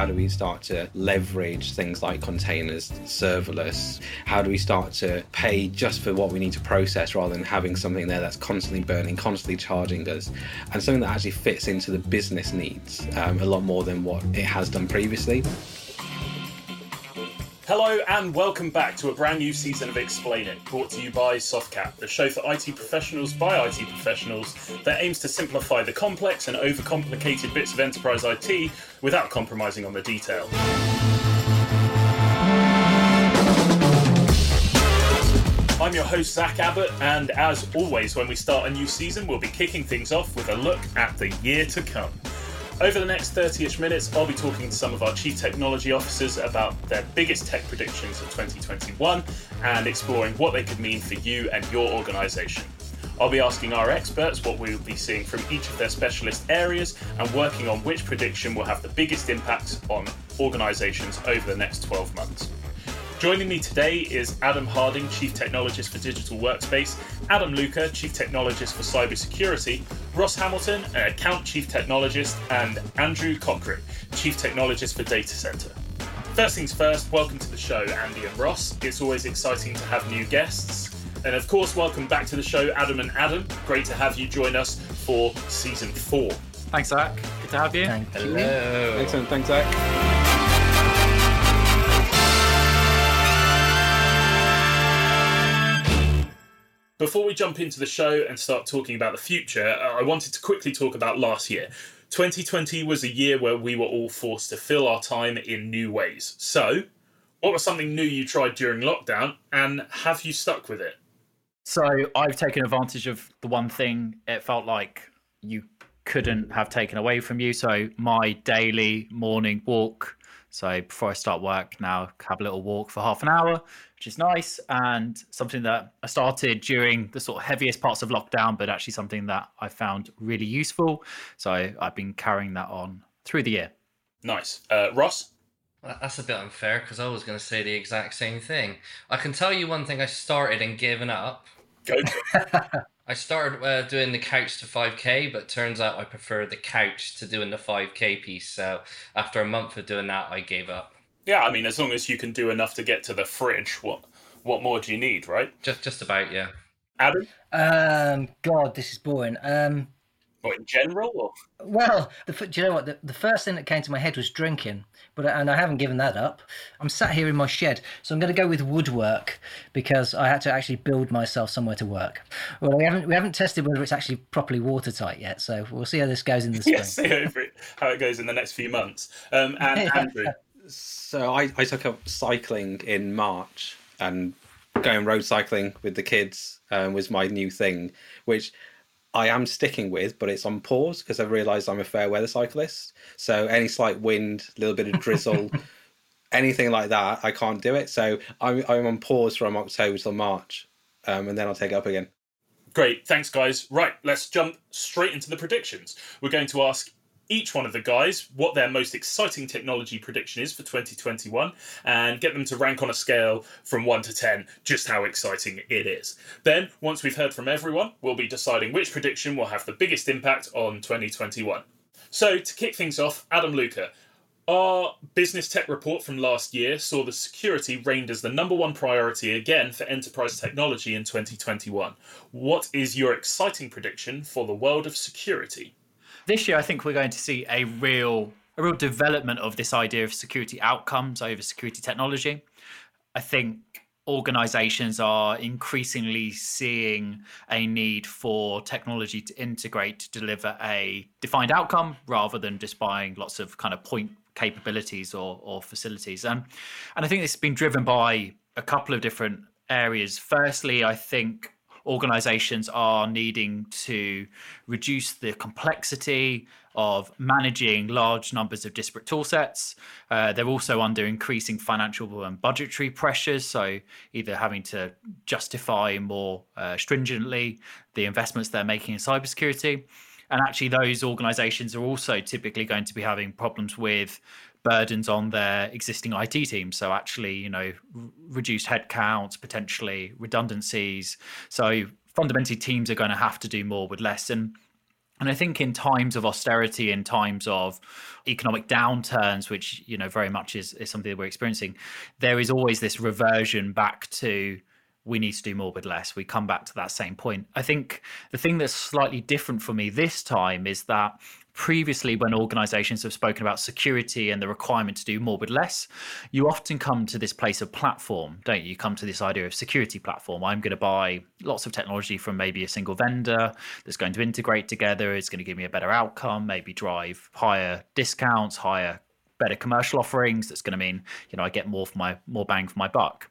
How do we start to leverage things like containers, serverless? How do we start to pay just for what we need to process rather than having something there that's constantly burning, constantly charging us, and something that actually fits into the business needs um, a lot more than what it has done previously? Hello and welcome back to a brand new season of Explain It, brought to you by Softcat, a show for IT professionals by IT professionals that aims to simplify the complex and overcomplicated bits of enterprise IT without compromising on the detail. I'm your host, Zach Abbott, and as always, when we start a new season, we'll be kicking things off with a look at the year to come. Over the next 30 ish minutes, I'll be talking to some of our chief technology officers about their biggest tech predictions of 2021 and exploring what they could mean for you and your organisation. I'll be asking our experts what we will be seeing from each of their specialist areas and working on which prediction will have the biggest impact on organisations over the next 12 months. Joining me today is Adam Harding, Chief Technologist for Digital Workspace, Adam Louca, Chief Technologist for Cybersecurity, Ross Hamilton, uh, Account Chief Technologist, and Andrew Cochran, Chief Technologist for Data Center. First things first, welcome to the show, Andy and Ross. It's always exciting to have new guests. And of course, welcome back to the show, Adam and Adam. Great to have you join us for season four. Thanks, Zach. Good to have you. Thank Hello. Excellent. Thanks, Zach. Before we jump into the show and start talking about the future, uh, I wanted to quickly talk about last year. 2020 was a year where we were all forced to fill our time in new ways. So, what was something new you tried during lockdown, and have you stuck with it? So, I've taken advantage of the one thing it felt like you couldn't have taken away from you. So, my daily morning walk. So, before I start work now, have a little walk for half an hour which is nice and something that I started during the sort of heaviest parts of lockdown, but actually something that I found really useful. So I've been carrying that on through the year. Nice. Uh, Ross? That's a bit unfair because I was going to say the exact same thing. I can tell you one thing I started and given up. Go. I started uh, doing the couch to 5k, but turns out I prefer the couch to doing the 5k piece. So after a month of doing that, I gave up. Yeah, I mean, as long as you can do enough to get to the fridge, what what more do you need, right? Just just about, yeah. Adam? Um, God, this is boring. Um, what in general? Or? Well, the, do you know what? The, the first thing that came to my head was drinking, but and I haven't given that up. I'm sat here in my shed, so I'm going to go with woodwork because I had to actually build myself somewhere to work. Well, we haven't we haven't tested whether it's actually properly watertight yet, so we'll see how this goes in the spring. yeah, see over it, how it goes in the next few months. Um, and Andrew. So I, I took up cycling in March and going road cycling with the kids um, was my new thing, which I am sticking with, but it's on pause because I've realised I'm a fair weather cyclist. So any slight wind, a little bit of drizzle, anything like that, I can't do it. So I'm, I'm on pause from October till March, um, and then I'll take it up again. Great, thanks, guys. Right, let's jump straight into the predictions. We're going to ask each one of the guys what their most exciting technology prediction is for 2021 and get them to rank on a scale from 1 to 10 just how exciting it is. Then, once we've heard from everyone, we'll be deciding which prediction will have the biggest impact on 2021. So, to kick things off, Adam Louca. Our business tech report from last year saw the security reigned as the number one priority again for enterprise technology in 2021. What is your exciting prediction for the world of security? This year, I think we're going to see a real a real development of this idea of security outcomes over security technology. I think organizations are increasingly seeing a need for technology to integrate to deliver a defined outcome rather than just buying lots of kind of point capabilities or, or facilities. And, and I think this has been driven by a couple of different areas. Firstly, I think organizations are needing to reduce the complexity of managing large numbers of disparate tool sets. Uh, they're also under increasing financial and budgetary pressures, so either having to justify more uh, stringently the investments they're making in cybersecurity. And actually, those organizations are also typically going to be having problems with burdens on their existing IT teams. So actually, you know, reduced headcounts, potentially redundancies. So fundamentally, teams are going to have to do more with less. And And I think in times of austerity, in times of economic downturns, which you know very much is, is something that we're experiencing, there is always this reversion back to we need to do more with less. We come back to that same point. I think the thing that's slightly different for me this time is that previously when organizations have spoken about security and the requirement to do more with less you often come to this place of platform don't you? You come to this idea of security platform. I'm going to buy lots of technology from maybe a single vendor that's going to integrate together. It's going to give me a better outcome maybe drive higher discounts higher better commercial offerings. That's going to mean you know i get more for my more bang for my buck.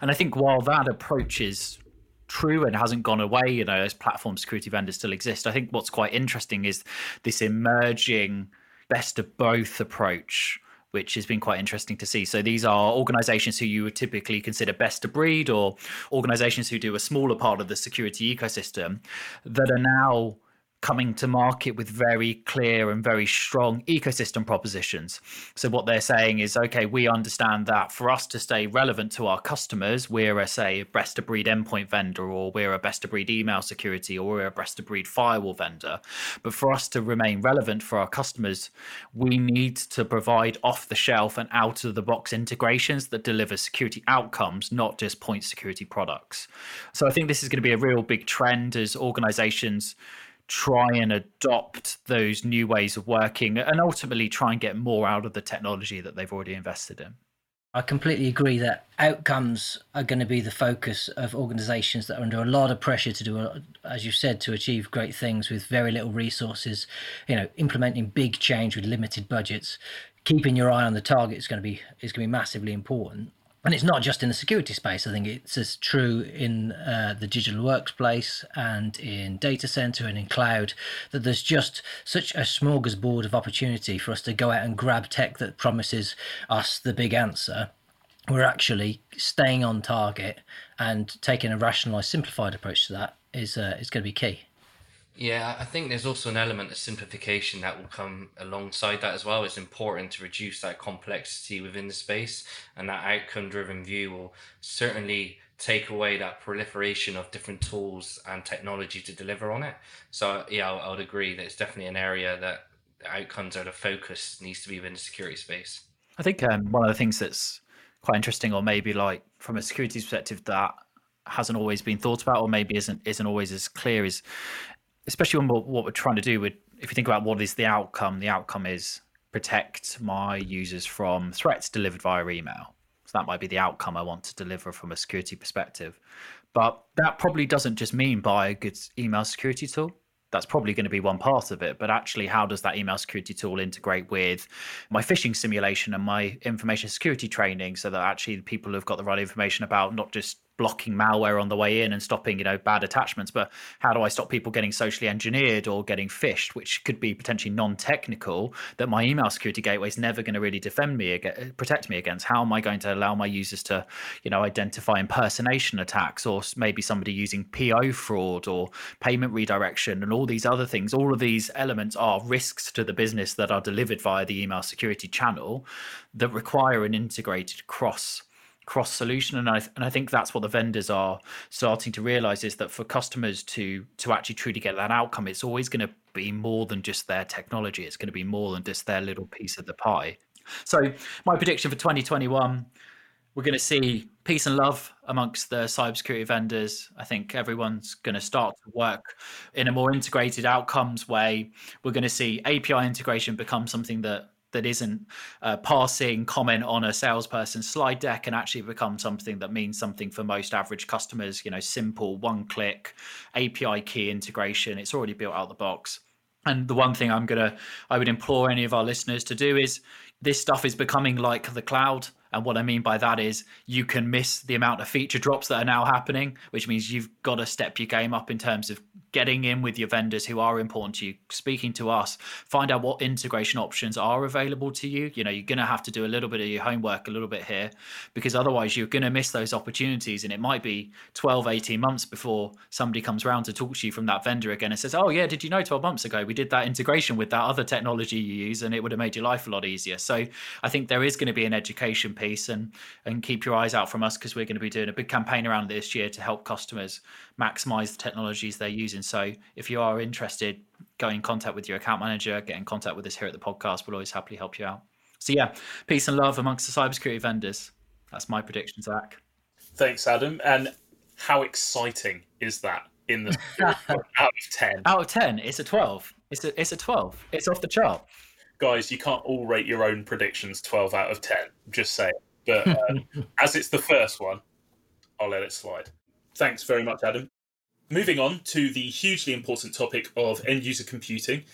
And i think while that approach is true and hasn't gone away. You know, those platform security vendors still exist. I think what's quite interesting is this emerging best of both approach which has been quite interesting to see. So these are organizations who you would typically consider best of breed or organizations who do a smaller part of the security ecosystem that are now coming to market with very clear and very strong ecosystem propositions. So what they're saying is, okay, we understand that for us to stay relevant to our customers, we're a say best of breed endpoint vendor, or we're a best of breed email security, or we're a best of breed firewall vendor. But for us to remain relevant for our customers, we need to provide off the shelf and out of the box integrations that deliver security outcomes, not just point security products. So I think this is going to be a real big trend as organizations try and adopt those new ways of working and ultimately try and get more out of the technology that they've already invested in. I completely agree that outcomes are going to be the focus of organizations that are under a lot of pressure to do, as you said, to achieve great things with very little resources. You know, implementing big change with limited budgets. Keeping your eye on the target is going to be is going to be massively important and it's not just in the security space. I think it's as true in uh, the digital workplace and in data center and in cloud that there's just such a smorgasbord of opportunity for us to go out and grab tech that promises us the big answer. We're actually staying on target and taking a rationalized, simplified approach to that is uh, is going to be key. Yeah, I think there's also an element of simplification that will come alongside that as well. It's important to reduce that complexity within the space, and that outcome driven view will certainly take away that proliferation of different tools and technology to deliver on it. So, yeah, I would agree that it's definitely an area that outcomes are the focus needs to be within the security space. I think um, one of the things that's quite interesting, or maybe like from a security perspective, that hasn't always been thought about or maybe isn't isn't always as clear is especially when what, what we're trying to do with if you think about what is the outcome the outcome is protect my users from threats delivered via email. So that might be the outcome i want to deliver from a security perspective. But that probably doesn't just mean buy a good email security tool. That's probably going to be one part of it. But actually how does that email security tool integrate with my phishing simulation and my information security training so that actually people have got the right information about not just blocking malware on the way in and stopping you know bad attachments but how do i stop people getting socially engineered or getting phished which could be potentially non-technical that my email security gateway is never going to really defend me against, uh, protect me against? How am i going to allow my users to you know identify impersonation attacks or maybe somebody using po fraud or payment redirection and all these other things? All of these elements are risks to the business that are delivered via the email security channel that require an integrated cross cross solution and I and I think that's what the vendors are starting to realize is that for customers to to actually truly get that outcome it's always going to be more than just their technology it's going to be more than just their little piece of the pie so my prediction for 2021 we're going to see peace and love amongst the cybersecurity vendors. I think everyone's going to start to work in a more integrated outcomes way. We're going to see API integration become something that that isn't a passing comment on a salesperson's slide deck and actually become something that means something for most average customers you know simple one click api key integration. It's already built out the box. And the one thing i'm gonna i would implore any of our listeners to do is this stuff is becoming like the cloud and what I mean by that is you can miss the amount of feature drops that are now happening, which means you've got to step your game up in terms of getting in with your vendors who are important to you, speaking to us, find out what integration options are available to you. You know, you're going to have to do a little bit of your homework a little bit here because otherwise you're going to miss those opportunities. And it might be 12, 18 months before somebody comes around to talk to you from that vendor again and says, Oh, yeah, did you know 12 months ago we did that integration with that other technology you use and it would have made your life a lot easier? So I think there is going to be an education piece and and keep your eyes out from us because we're going to be doing a big campaign around this year to help customers maximize the technologies they're using. So if you are interested, go in contact with your account manager, get in contact with us here at the podcast. We'll always happily help you out. So yeah, peace and love amongst the cybersecurity vendors. That's my prediction, Zach. Thanks, Adam. And how exciting is that in the out of ten? Out of ten, it's a twelve. It's a it's a twelve. It's off the chart. Guys, you can't all rate your own predictions twelve out of ten. Just say. But uh, as it's the first one, I'll let it slide. Thanks very much, Adam. Moving on to the hugely important topic of end user computing.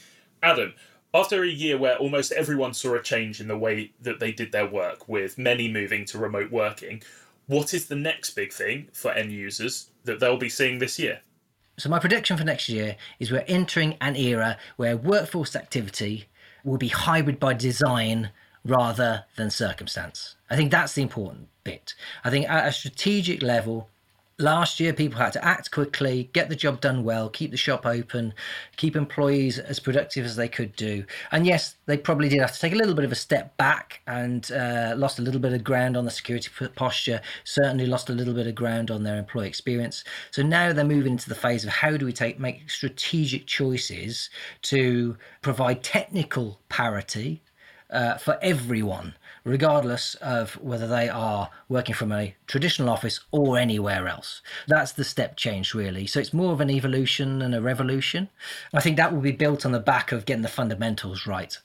Adam, after a year where almost everyone saw a change in the way that they did their work, with many moving to remote working, what is the next big thing for end users that they'll be seeing this year? So, my prediction for next year is we're entering an era where workforce activity will be hybrid by design rather than circumstance. I think that's the important bit. I think at a strategic level, last year people had to act quickly get the job done well keep the shop open keep employees as productive as they could do. And yes they probably did have to take a little bit of a step back and uh, lost a little bit of ground on the security posture certainly lost a little bit of ground on their employee experience. So now they're moving into the phase of how do we take make strategic choices to provide technical parity uh, for everyone regardless of whether they are working from a traditional office or anywhere else. That's the step change, really. So it's more of an evolution and a revolution. I think that will be built on the back of getting the fundamentals right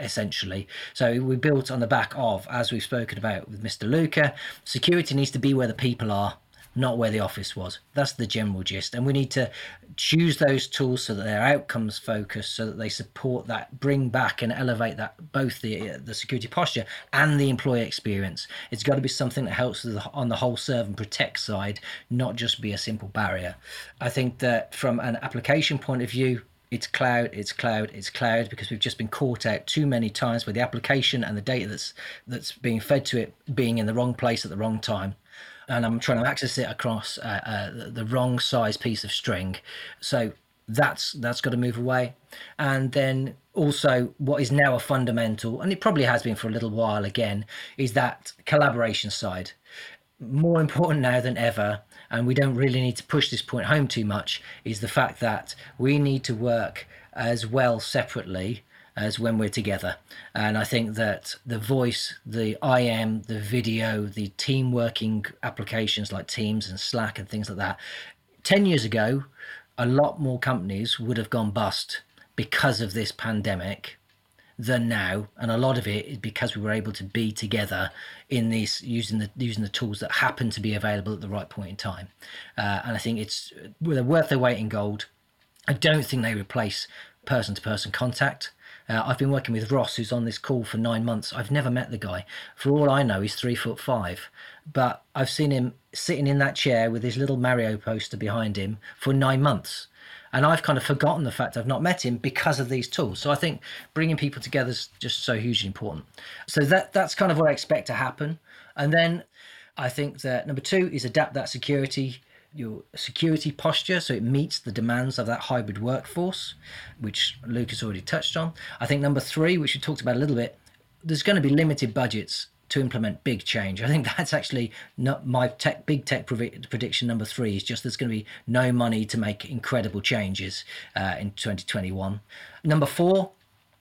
essentially. So we built on the back of, as we've spoken about with Mr. Louca, security needs to be where the people are not where the office was. That's the general gist. And we need to choose those tools so that they're outcomes focused, so that they support that, bring back and elevate that both the uh, the security posture and the employee experience. It's got to be something that helps on the whole serve and protect side, not just be a simple barrier. I think that from an application point of view, it's cloud, it's cloud, it's cloud because we've just been caught out too many times with the application and the data that's that's being fed to it being in the wrong place at the wrong time and I'm trying to access it across uh, uh, the wrong size piece of string. So that's that's got to move away. And then also what is now a fundamental, and it probably has been for a little while again, is that collaboration side. More important now than ever, and we don't really need to push this point home too much, is the fact that we need to work as well separately as when we're together. And I think that the voice, the IM, the video, the team working applications like Teams and Slack and things like that, 10 years ago, a lot more companies would have gone bust because of this pandemic than now. And a lot of it is because we were able to be together in this using the using the tools that happen to be available at the right point in time. Uh, and i think it's they're worth their weight in gold. I don't think they replace person to person contact uh, I've been working with Ross, who's on this call for nine months. I've never met the guy. For all I know, he's three foot five. But I've seen him sitting in that chair with his little Mario poster behind him for nine months. And I've kind of forgotten the fact I've not met him because of these tools. So I think bringing people together is just so hugely important. So that that's kind of what I expect to happen. And then I think that number two is adapt that security your security posture so it meets the demands of that hybrid workforce, which Luke has already touched on. I think number three, which we talked about a little bit, there's going to be limited budgets to implement big change. I think that's actually not my tech, big tech prediction number three is just there's going to be no money to make incredible changes uh, in 2021. Number four,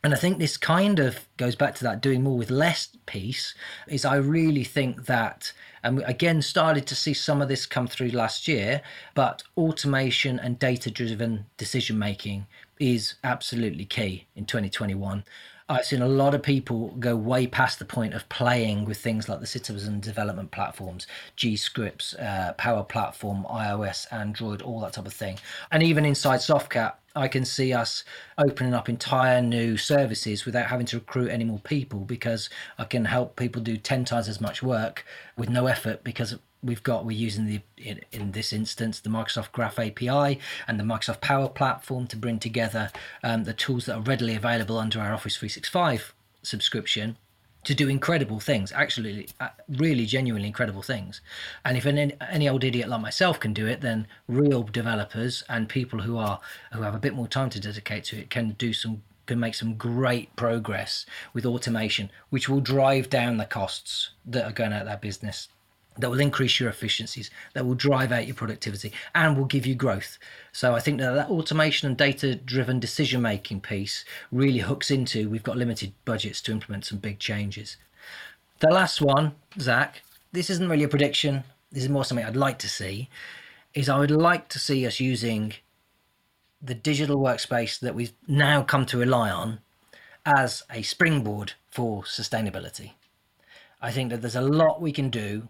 and I think this kind of goes back to that doing more with less piece, is I really think that and again started to see some of this come through last year, but automation and data driven decision making is absolutely key in 2021. I've seen a lot of people go way past the point of playing with things like the citizen development platforms, G Scripts, uh, Power Platform, iOS, Android, all that type of thing. And even inside Softcat, I can see us opening up entire new services without having to recruit any more people because I can help people do 10 times as much work with no effort because we've got we're using the in, in, this instance the Microsoft Graph API and the Microsoft Power Platform to bring together um, the tools that are readily available under our Office 365 subscription to do incredible things, actually, uh, really genuinely incredible things. And if any, any old idiot like myself can do it, then real developers and people who are who have a bit more time to dedicate to it can do some can make some great progress with automation, which will drive down the costs that are going out of that business that will increase your efficiencies, that will drive out your productivity, and will give you growth. So I think that that automation and data driven decision making piece really hooks into we've got limited budgets to implement some big changes. The last one, Zach, this isn't really a prediction, this is more something I'd like to see, is I would like to see us using the digital workspace that we've now come to rely on as a springboard for sustainability. I think that there's a lot we can do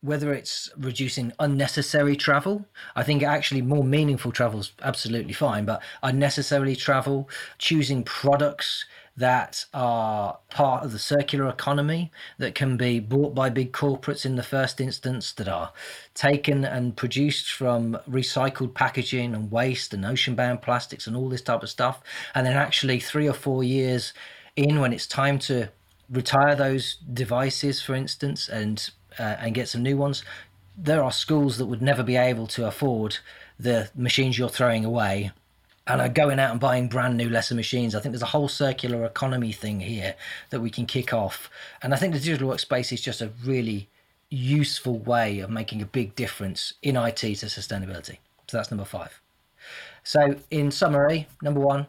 whether it's reducing unnecessary travel i think actually more meaningful travel is absolutely fine but unnecessary travel choosing products that are part of the circular economy that can be bought by big corporates in the first instance that are taken and produced from recycled packaging and waste and ocean bound plastics and all this type of stuff and then actually 3 or 4 years in when it's time to retire those devices for instance and uh, and get some new ones. There are schools that would never be able to afford the machines you're throwing away and are going out and buying brand new lesser machines. I think there's a whole circular economy thing here that we can kick off. And I think the digital workspace is just a really useful way of making a big difference in IT to sustainability. So that's number five. So, in summary, number one,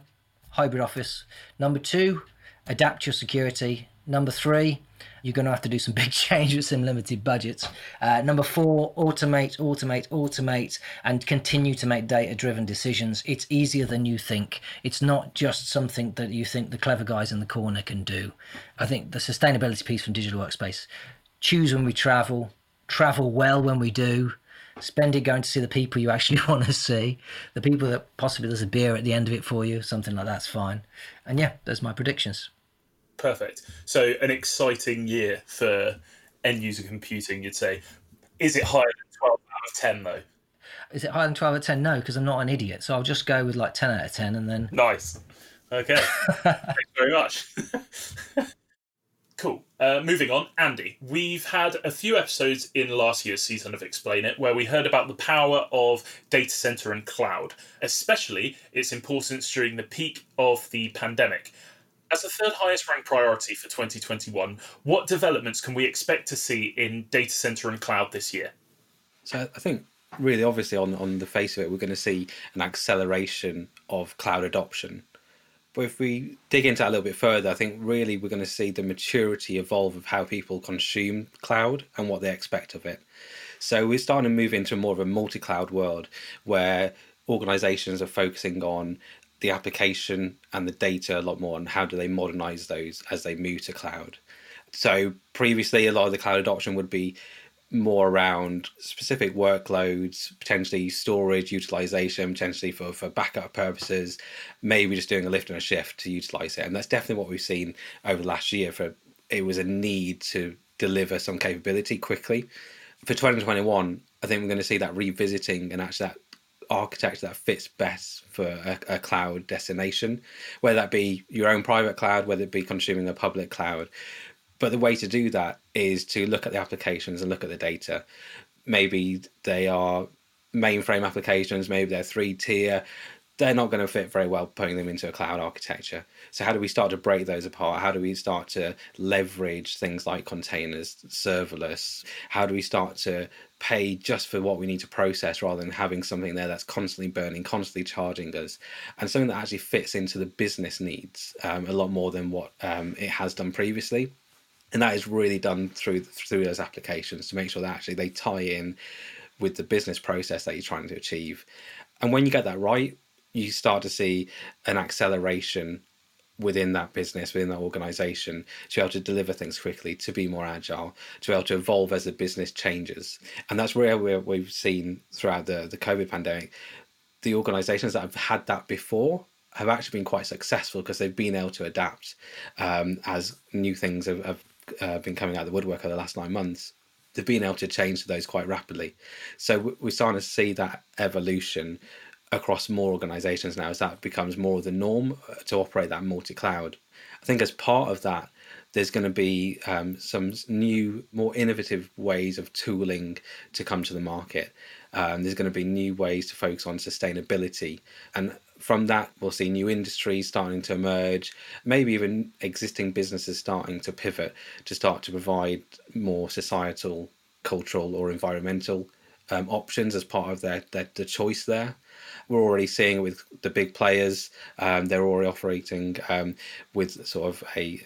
hybrid office. Number two, adapt your security. Number three, you're going to have to do some big change with some limited budgets. Uh, number four, automate, automate, automate, and continue to make data driven decisions. It's easier than you think. It's not just something that you think the clever guys in the corner can do. I think the sustainability piece from Digital Workspace choose when we travel, travel well when we do. Spend it going to see the people you actually want to see, the people that possibly there's a beer at the end of it for you, something like that's fine. And yeah, there's my predictions. Perfect. So an exciting year for end user computing, you'd say. Is it higher than 12 out of 10 though? Is it higher than 12 out of 10? No, because I'm not an idiot. So I'll just go with like 10 out of 10 and then. Nice. Okay. Thanks very much. cool. Uh, moving on, Andy, we've had a few episodes in last year's season of Explain It where we heard about the power of data center and cloud, especially its importance during the peak of the pandemic. As the third highest ranked priority for 2021, what developments can we expect to see in data center and cloud this year? So I think really obviously on, on the face of it, we're going to see an acceleration of cloud adoption. But if we dig into that a little bit further, I think really we're going to see the maturity evolve of how people consume cloud and what they expect of it. So we're starting to move into more of a multi-cloud world where organizations are focusing on the application and the data a lot more and how do they modernize those as they move to cloud. So previously, a lot of the cloud adoption would be more around specific workloads, potentially storage utilization, potentially for, for backup purposes, maybe just doing a lift and a shift to utilize it. And that's definitely what we've seen over the last year for it was a need to deliver some capability quickly. For 2021, I think we're going to see that revisiting and actually that architecture that fits best for a, a, cloud destination, whether that be your own private cloud, whether it be consuming a public cloud. But the way to do that is to look at the applications and look at the data. Maybe they are mainframe applications, maybe they're three tier they're not going to fit very well putting them into a cloud architecture. So how do we start to break those apart? How do we start to leverage things like containers, serverless? How do we start to pay just for what we need to process rather than having something there that's constantly burning, constantly charging us, and something that actually fits into the business needs um, a lot more than what um, it has done previously. And that is really done through through those applications to make sure that actually they tie in with the business process that you're trying to achieve. And when you get that right, you start to see an acceleration within that business, within that organization, to be able to deliver things quickly, to be more agile, to be able to evolve as the business changes. And that's where we have seen throughout the, the COVID pandemic, the organizations that have had that before have actually been quite successful because they've been able to adapt um, as new things have, have uh, been coming out of the woodwork over the last nine months. They've been able to change those quite rapidly. So we're starting to see that evolution across more organizations now as that becomes more of the norm uh, to operate that multi cloud. I think as part of that, there's going to be um, some new, more innovative ways of tooling to come to the market. Um, there's going to be new ways to focus on sustainability. And from that, we'll see new industries starting to emerge, maybe even existing businesses starting to pivot to start to provide more societal, cultural, or environmental um, options as part of their, their, their choice there. We're already seeing with the big players, um, they're already operating um, with sort of a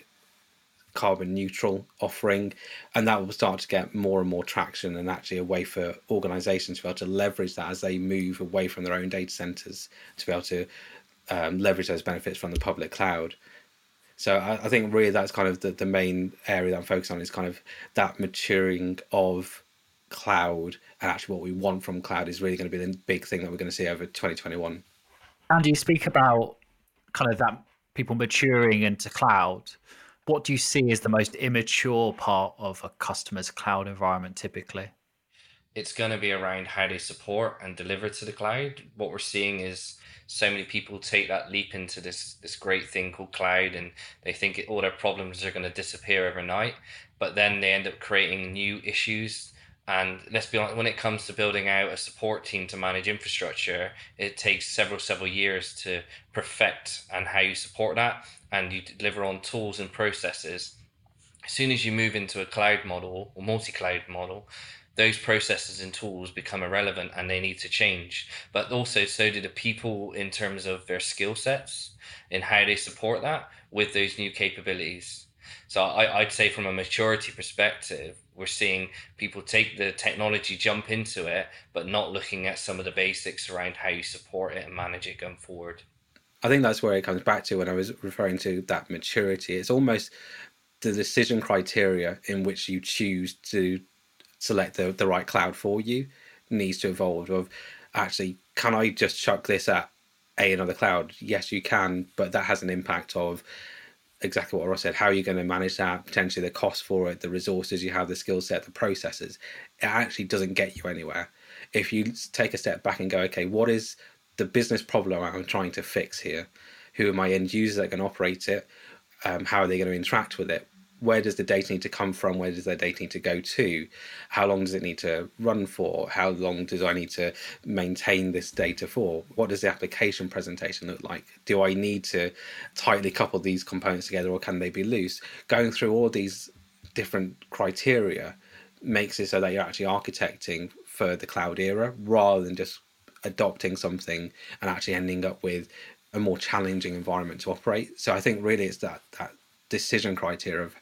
carbon neutral offering and that will start to get more and more traction and actually a way for organizations to be able to leverage that as they move away from their own data centers to be able to um, leverage those benefits from the public cloud. So I, I, think really that's kind of the, the main area that i'm focused on is kind of that maturing of cloud and actually what we want from cloud is really going to be the big thing that we're going to see over 2021 and you speak about kind of that people maturing into cloud what do you see as the most immature part of a customer's cloud environment typically? It's going to be around how they support and deliver to the cloud. What we're seeing is so many people take that leap into this this great thing called cloud and they think all their problems are going to disappear overnight but then they end up creating new issues and let's be honest when it comes to building out a support team to manage infrastructure it takes several several years to perfect and how you support that and you deliver on tools and processes, as soon as you move into a cloud model or multi cloud model, those processes and tools become irrelevant and they need to change. But also, so do the people in terms of their skill sets and how they support that with those new capabilities. So I, I'd say from a maturity perspective, we're seeing people take the technology, jump into it, but not looking at some of the basics around how you support it and manage it going forward. I think that's where it comes back to when I was referring to that maturity. It's almost the decision criteria in which you choose to select the, the right cloud for you needs to evolve of actually can I just chuck this at a another cloud? Yes, you can, but that has an impact of exactly what Ross said. How are you going to manage that? Potentially the cost for it, the resources you have, the skill set, the processes. It actually doesn't get you anywhere. If you take a step back and go, okay, what is the business problem I'm trying to fix here. Who are my end users that can operate it? Um, how are they going to interact with it? Where does the data need to come from? Where does their data need to go to? How long does it need to run for? How long does I need to maintain this data for? What does the application presentation look like? Do I need to tightly couple these components together or can they be loose? Going through all these different criteria makes it so that you're actually architecting for the cloud era rather than just adopting something and actually ending up with a more challenging environment to operate. So I think really it's that that decision criteria of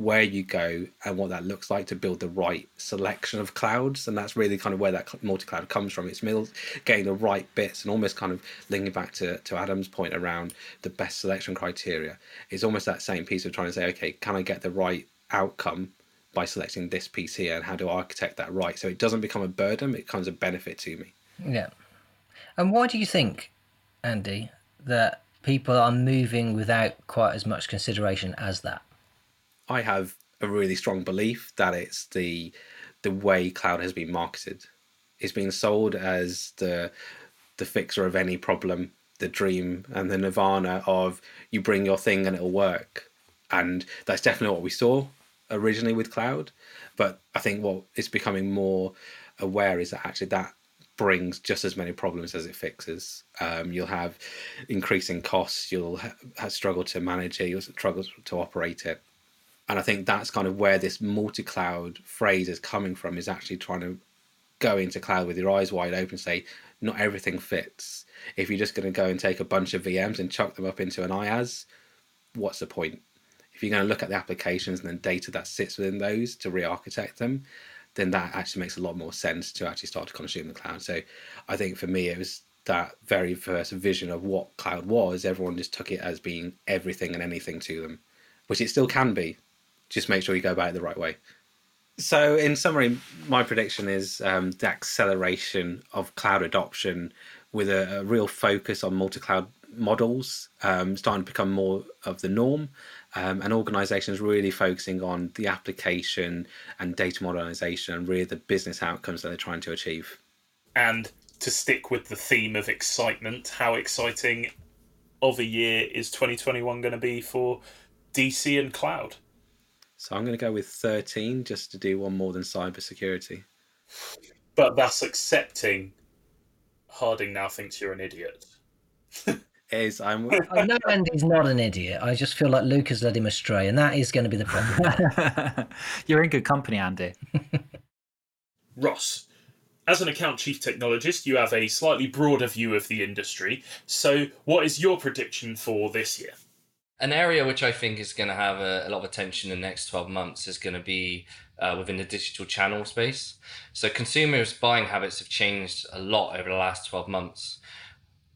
where you go and what that looks like to build the right selection of clouds. And that's really kind of where that multi-cloud comes from. It's getting the right bits and almost kind of linking back to, to adam's point around the best selection criteria. It's almost that same piece of trying to say okay can i get the right outcome by selecting this piece here? And how do i architect that right? So it doesn't become a burden it becomes a benefit to me. Yeah. And why do you think, Andy, that people are moving without quite as much consideration as that? I have a really strong belief that it's the the way cloud has been marketed. It's been sold as the the fixer of any problem, the dream and the nirvana of you bring your thing and it'll work. And that's definitely what we saw originally with cloud. But I think what is becoming more aware is that actually that brings just as many problems as it fixes. Um, you'll have increasing costs. You'll ha- struggle to manage it. You'll struggle to operate it. And I think that's kind of where this multi-cloud phrase is coming from. Is actually trying to go into cloud with your eyes wide open. And say not everything fits. If you're just going to go and take a bunch of VMs and chuck them up into an IaaS, what's the point? If you're going to look at the applications and the data that sits within those to re-architect them, then that actually makes a lot more sense to actually start to consume the cloud. So I think for me, it was that very first vision of what cloud was. Everyone just took it as being everything and anything to them, which it still can be. Just make sure you go about it the right way. So, in summary, my prediction is um, the acceleration of cloud adoption with a, a real focus on multi cloud models um, starting to become more of the norm um, and organizations really focusing on the application and data modernization and really the business outcomes that they're trying to achieve. And to stick with the theme of excitement, how exciting of a year is 2021 going to be for DC and cloud? So I'm going to go with 13 just to do one more than cybersecurity. But that's accepting Harding now thinks you're an idiot. is I'm I know Andy's not an idiot. I just feel like Luke has led him astray, and that is going to be the problem. You're in good company, Andy. Ross, as an account chief technologist, you have a slightly broader view of the industry. So, what is your prediction for this year? An area which I think is going to have a, a lot of attention in the next 12 months is going to be uh, within the digital channel space. So, consumers' buying habits have changed a lot over the last 12 months,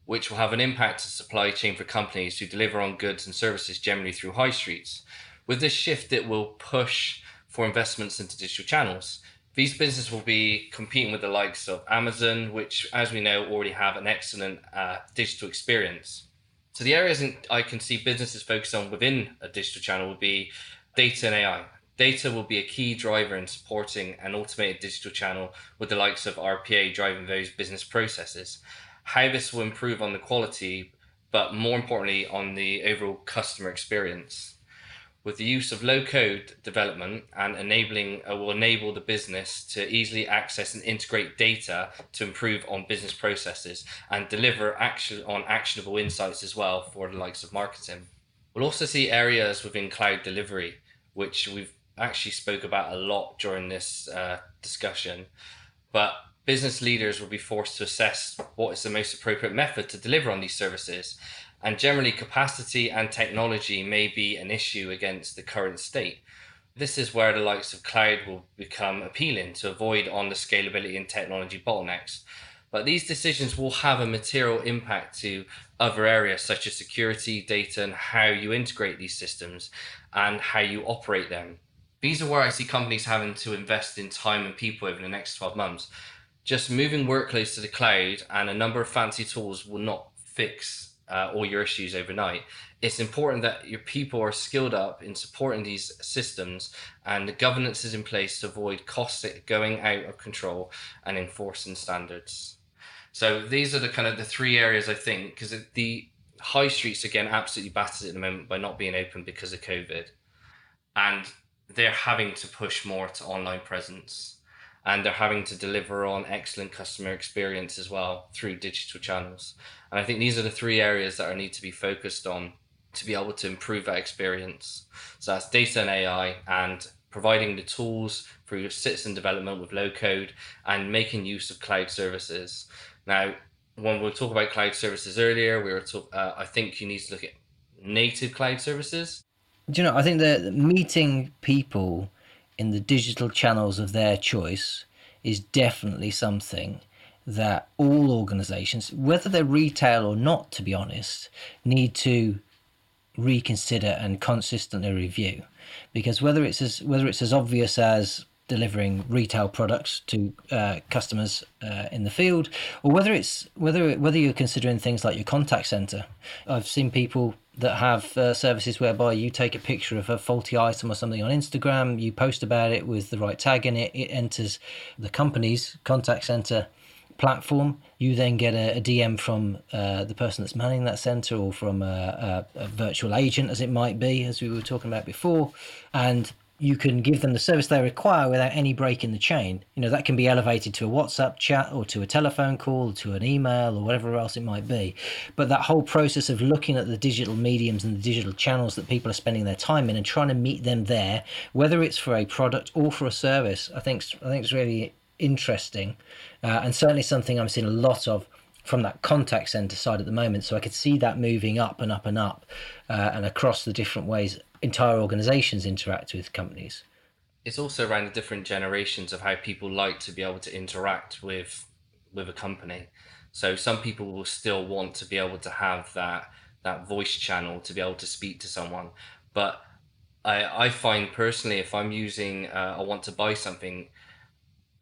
which will have an impact on supply chain for companies who deliver on goods and services generally through high streets. With this shift, it will push for investments into digital channels. These businesses will be competing with the likes of Amazon, which, as we know, already have an excellent uh, digital experience. So, the areas I can see businesses focus on within a digital channel would be data and AI. Data will be a key driver in supporting an automated digital channel with the likes of RPA driving those business processes. How this will improve on the quality, but more importantly, on the overall customer experience. With the use of low code development and enabling uh, will enable the business to easily access and integrate data to improve on business processes and deliver action on actionable insights as well for the likes of marketing. We'll also see areas within cloud delivery, which we've actually spoke about a lot during this uh, discussion. But business leaders will be forced to assess what is the most appropriate method to deliver on these services. And generally, capacity and technology may be an issue against the current state. This is where the likes of cloud will become appealing to avoid on the scalability and technology bottlenecks. But these decisions will have a material impact to other areas such as security, data, and how you integrate these systems and how you operate them these are where I see companies having to invest in time and people over the next 12 months. Just moving workloads to the cloud and a number of fancy tools will not fix uh, all your issues overnight. It's important that your people are skilled up in supporting these systems and the governance is in place to avoid costs going out of control and enforcing standards. So these are the kind of the three areas I think because the high streets again absolutely battered at the moment by not being open because of COVID. And they're having to push more to online presence and they're having to deliver on excellent customer experience as well through digital channels. And I think these are the three areas that I need to be focused on to be able to improve that experience. So that's data and AI and providing the tools through citizen development with low code and making use of cloud services. Now, when we talk about cloud services earlier, we were talk, uh, I think you need to look at native cloud services do you know? I think that meeting people in the digital channels of their choice is definitely something that all organizations, whether they're retail or not, to be honest, need to reconsider and consistently review. Because whether it's as whether it's as obvious as delivering retail products to uh, customers uh, in the field, or whether it's whether whether you're considering things like your contact center. I've seen people that have uh, services whereby you take a picture of a faulty item or something on Instagram, you post about it with the right tag in it, it enters the company's contact center platform. You then get a, a DM from uh, the person that's manning that center or from a, a, a virtual agent, as it might be, as we were talking about before, and you can give them the service they require without any break in the chain. You know, that can be elevated to a WhatsApp chat or to a telephone call, to an email or whatever else it might be. But that whole process of looking at the digital mediums and the digital channels that people are spending their time in and trying to meet them there, whether it's for a product or for a service, I think I think it's really interesting uh, and certainly something I'm seeing a lot of from that contact center side at the moment. So I could see that moving up and up and up uh, and across the different ways entire organizations interact with companies. It's also around the different generations of how people like to be able to interact with with a company. So some people will still want to be able to have that that voice channel to be able to speak to someone, but I, I find personally if I'm using uh, I want to buy something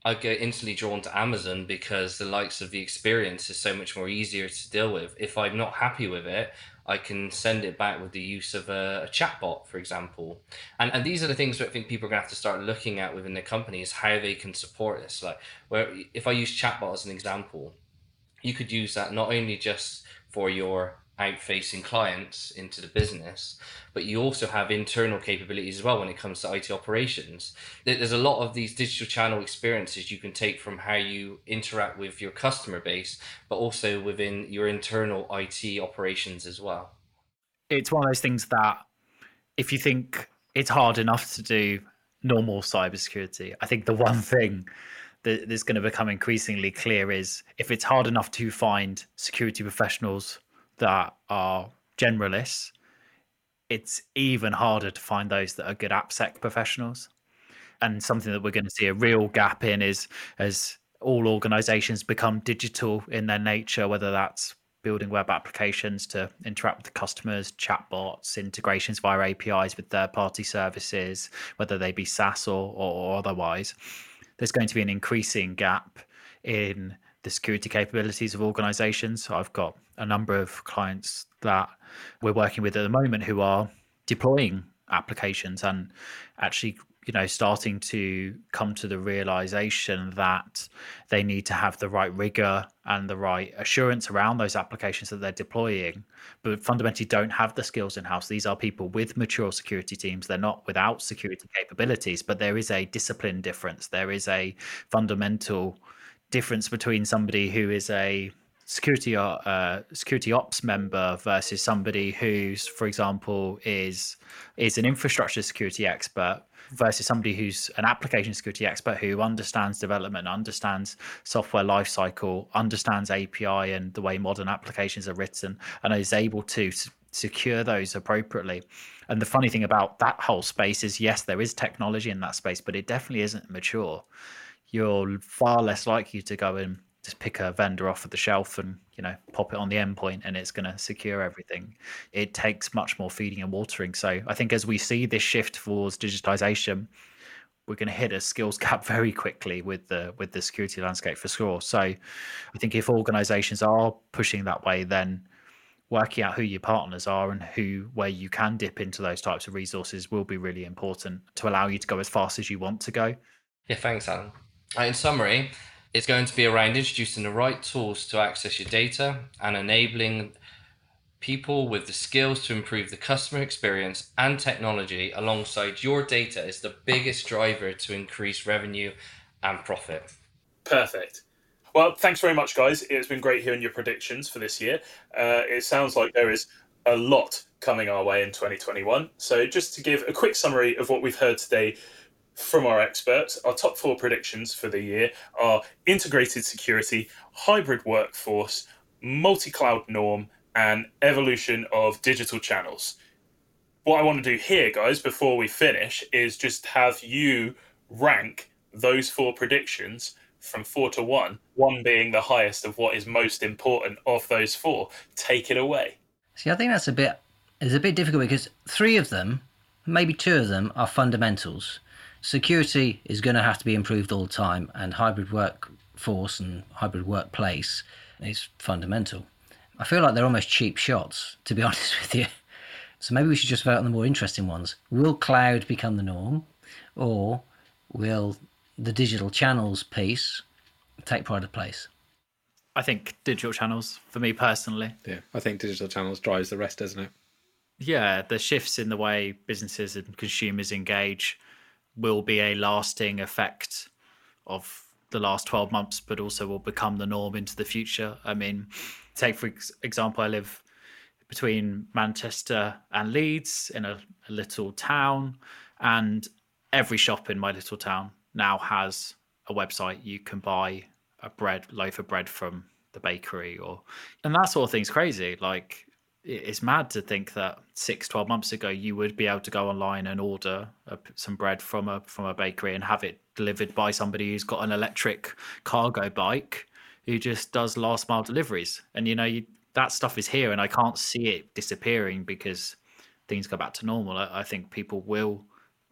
I get instantly drawn to Amazon because the likes of the experience is so much more easier to deal with. If I'm not happy with it, I can send it back with the use of a, a chatbot, for example. And and these are the things that I think people are gonna have to start looking at within the company is how they can support this. Like where if I use chatbot as an example, you could use that not only just for your out facing clients into the business, but you also have internal capabilities as well when it comes to IT operations. There's a lot of these digital channel experiences you can take from how you interact with your customer base, but also within your internal IT operations as well. It's one of those things that if you think it's hard enough to do normal cybersecurity, I think the one thing that is going to become increasingly clear is if it's hard enough to find security professionals that are generalists, it's even harder to find those that are good AppSec professionals. And something that we're going to see a real gap in is as all organizations become digital in their nature, whether that's building web applications to interact with the customers, chatbots, integrations via APIs with third party services, whether they be SaaS or, or, otherwise, there's going to be an increasing gap in the security capabilities of organizations. So I've got a number of clients that we're working with at the moment who are deploying applications and actually you know starting to come to the realization that they need to have the right rigor and the right assurance around those applications that they're deploying but fundamentally don't have the skills in house these are people with mature security teams. They're not without security capabilities but there is a discipline difference. There is a fundamental difference between somebody who is a security uh, security ops member versus somebody who's, for example, is is an infrastructure security expert versus somebody who's an application security expert who understands development, understands software lifecycle, understands API and the way modern applications are written, and is able to secure those appropriately. And the funny thing about that whole space is, yes, there is technology in that space, but it definitely isn't mature you're far less likely to go and just pick a vendor off of the shelf and you know pop it on the endpoint and it's going to secure everything. It takes much more feeding and watering. So i think as we see this shift towards digitization we're going to hit a skills gap very quickly with the with the security landscape for sure. So i think if organizations are pushing that way then working out who your partners are and who where you can dip into those types of resources will be really important to allow you to go as fast as you want to go. Yeah thanks alan in summary, it's going to be around introducing the right tools to access your data and enabling people with the skills to improve the customer experience and technology alongside your data is the biggest driver to increase revenue and profit. Perfect. Well, thanks very much, guys. It's been great hearing your predictions for this year. Uh, it sounds like there is a lot coming our way in 2021. So, just to give a quick summary of what we've heard today from our experts, our top four predictions for the year are integrated security, hybrid workforce, multi cloud norm, and evolution of digital channels. What I want to do here, guys, before we finish, is just have you rank those four predictions from four to one, one being the highest of what is most important of those four. Take it away. See, I think that's a bit it's a bit difficult because three of them, maybe two of them, are fundamentals security is going to have to be improved all the time, and hybrid workforce and hybrid workplace is fundamental. I feel like they're almost cheap shots, to be honest with you. So maybe we should just vote on the more interesting ones. Will cloud become the norm, or will the digital channels piece take pride of place? I think digital channels for me personally. Yeah, I think digital channels drives the rest, doesn't it? Yeah, the shifts in the way businesses and consumers engage will be a lasting effect of the last 12 months, but also will become the norm into the future. I mean, take for example, I live between Manchester and Leeds in a, a little town, and every shop in my little town now has a website you can buy a bread loaf of bread from the bakery or and that sort of thing's crazy like it's mad to think that six, 12 months ago you would be able to go online and order a, some bread from a from a bakery and have it delivered by somebody who's got an electric cargo bike who just does last mile deliveries. And you know you, that stuff is here and i can't see it disappearing because things go back to normal. I, I think people will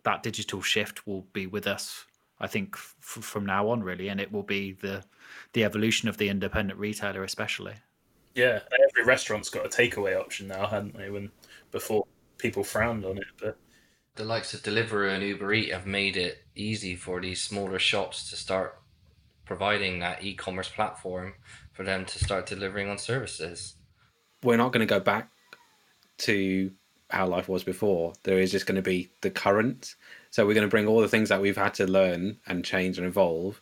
that digital shift will be with us i think f- from now on really and it will be the the evolution of the independent retailer especially yeah, every restaurant's got a takeaway option now, hadn't they? When before people frowned on it, but the likes of Deliveroo and Uber Eat have made it easy for these smaller shops to start providing that e-commerce platform for them to start delivering on services. we're not going to go back to how life was before. There is just going to be the current. So we're going to bring all the things that we've had to learn and change and evolve,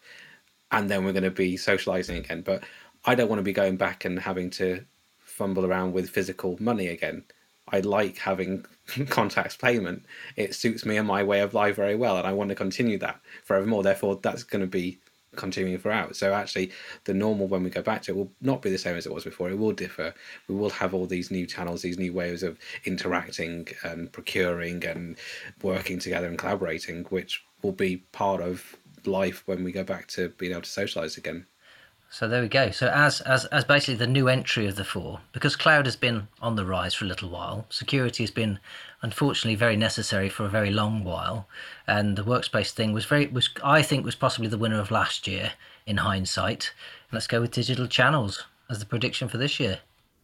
and then we're going to be socializing again. But I don't want to be going back and having to fumble around with physical money again. I like having contacts payment. It suits me and my way of life very well, and I want to continue that forevermore. Therefore, that's going to be continuing throughout. So actually, the normal when we go back to it will not be the same as it was before. It will differ. We will have all these new channels, these new ways of interacting and procuring and working together and collaborating, which will be part of life when we go back to being able to socialize again. So there we go. So as as as basically the new entry of the four, because cloud has been on the rise for a little while, security has been unfortunately very necessary for a very long while, and the workspace thing was very was I think was possibly the winner of last year in hindsight. Let's go with digital channels as the prediction for this year.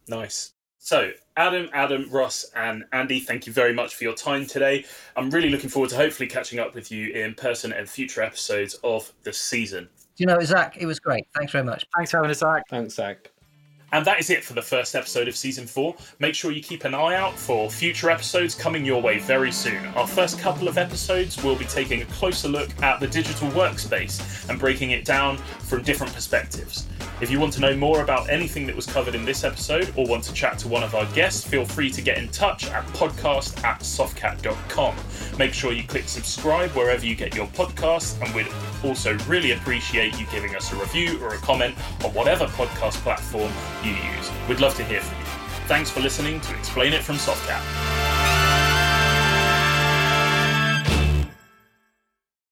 Nice. So, Adam, Adam, Ross, and Andy, thank you very much for your time today. I'm really looking forward to hopefully catching up with you in person in future episodes of the season. Do you know, Zach, it was great. Thanks very much. Thanks for having us, Zach. Thanks, Zach. And that is it for the first episode of season four. Make sure you keep an eye out for future episodes coming your way very soon. Our first couple of episodes will be taking a closer look at the digital workspace and breaking it down from different perspectives. If you want to know more about anything that was covered in this episode or want to chat to one of our guests, feel free to get in touch at podcast at softcat.com. Make sure you click subscribe wherever you get your podcasts, and we'd also really appreciate you giving us a review or a comment on whatever podcast platform you use. We'd love to hear from you. Thanks for listening to Explain It from Softcat.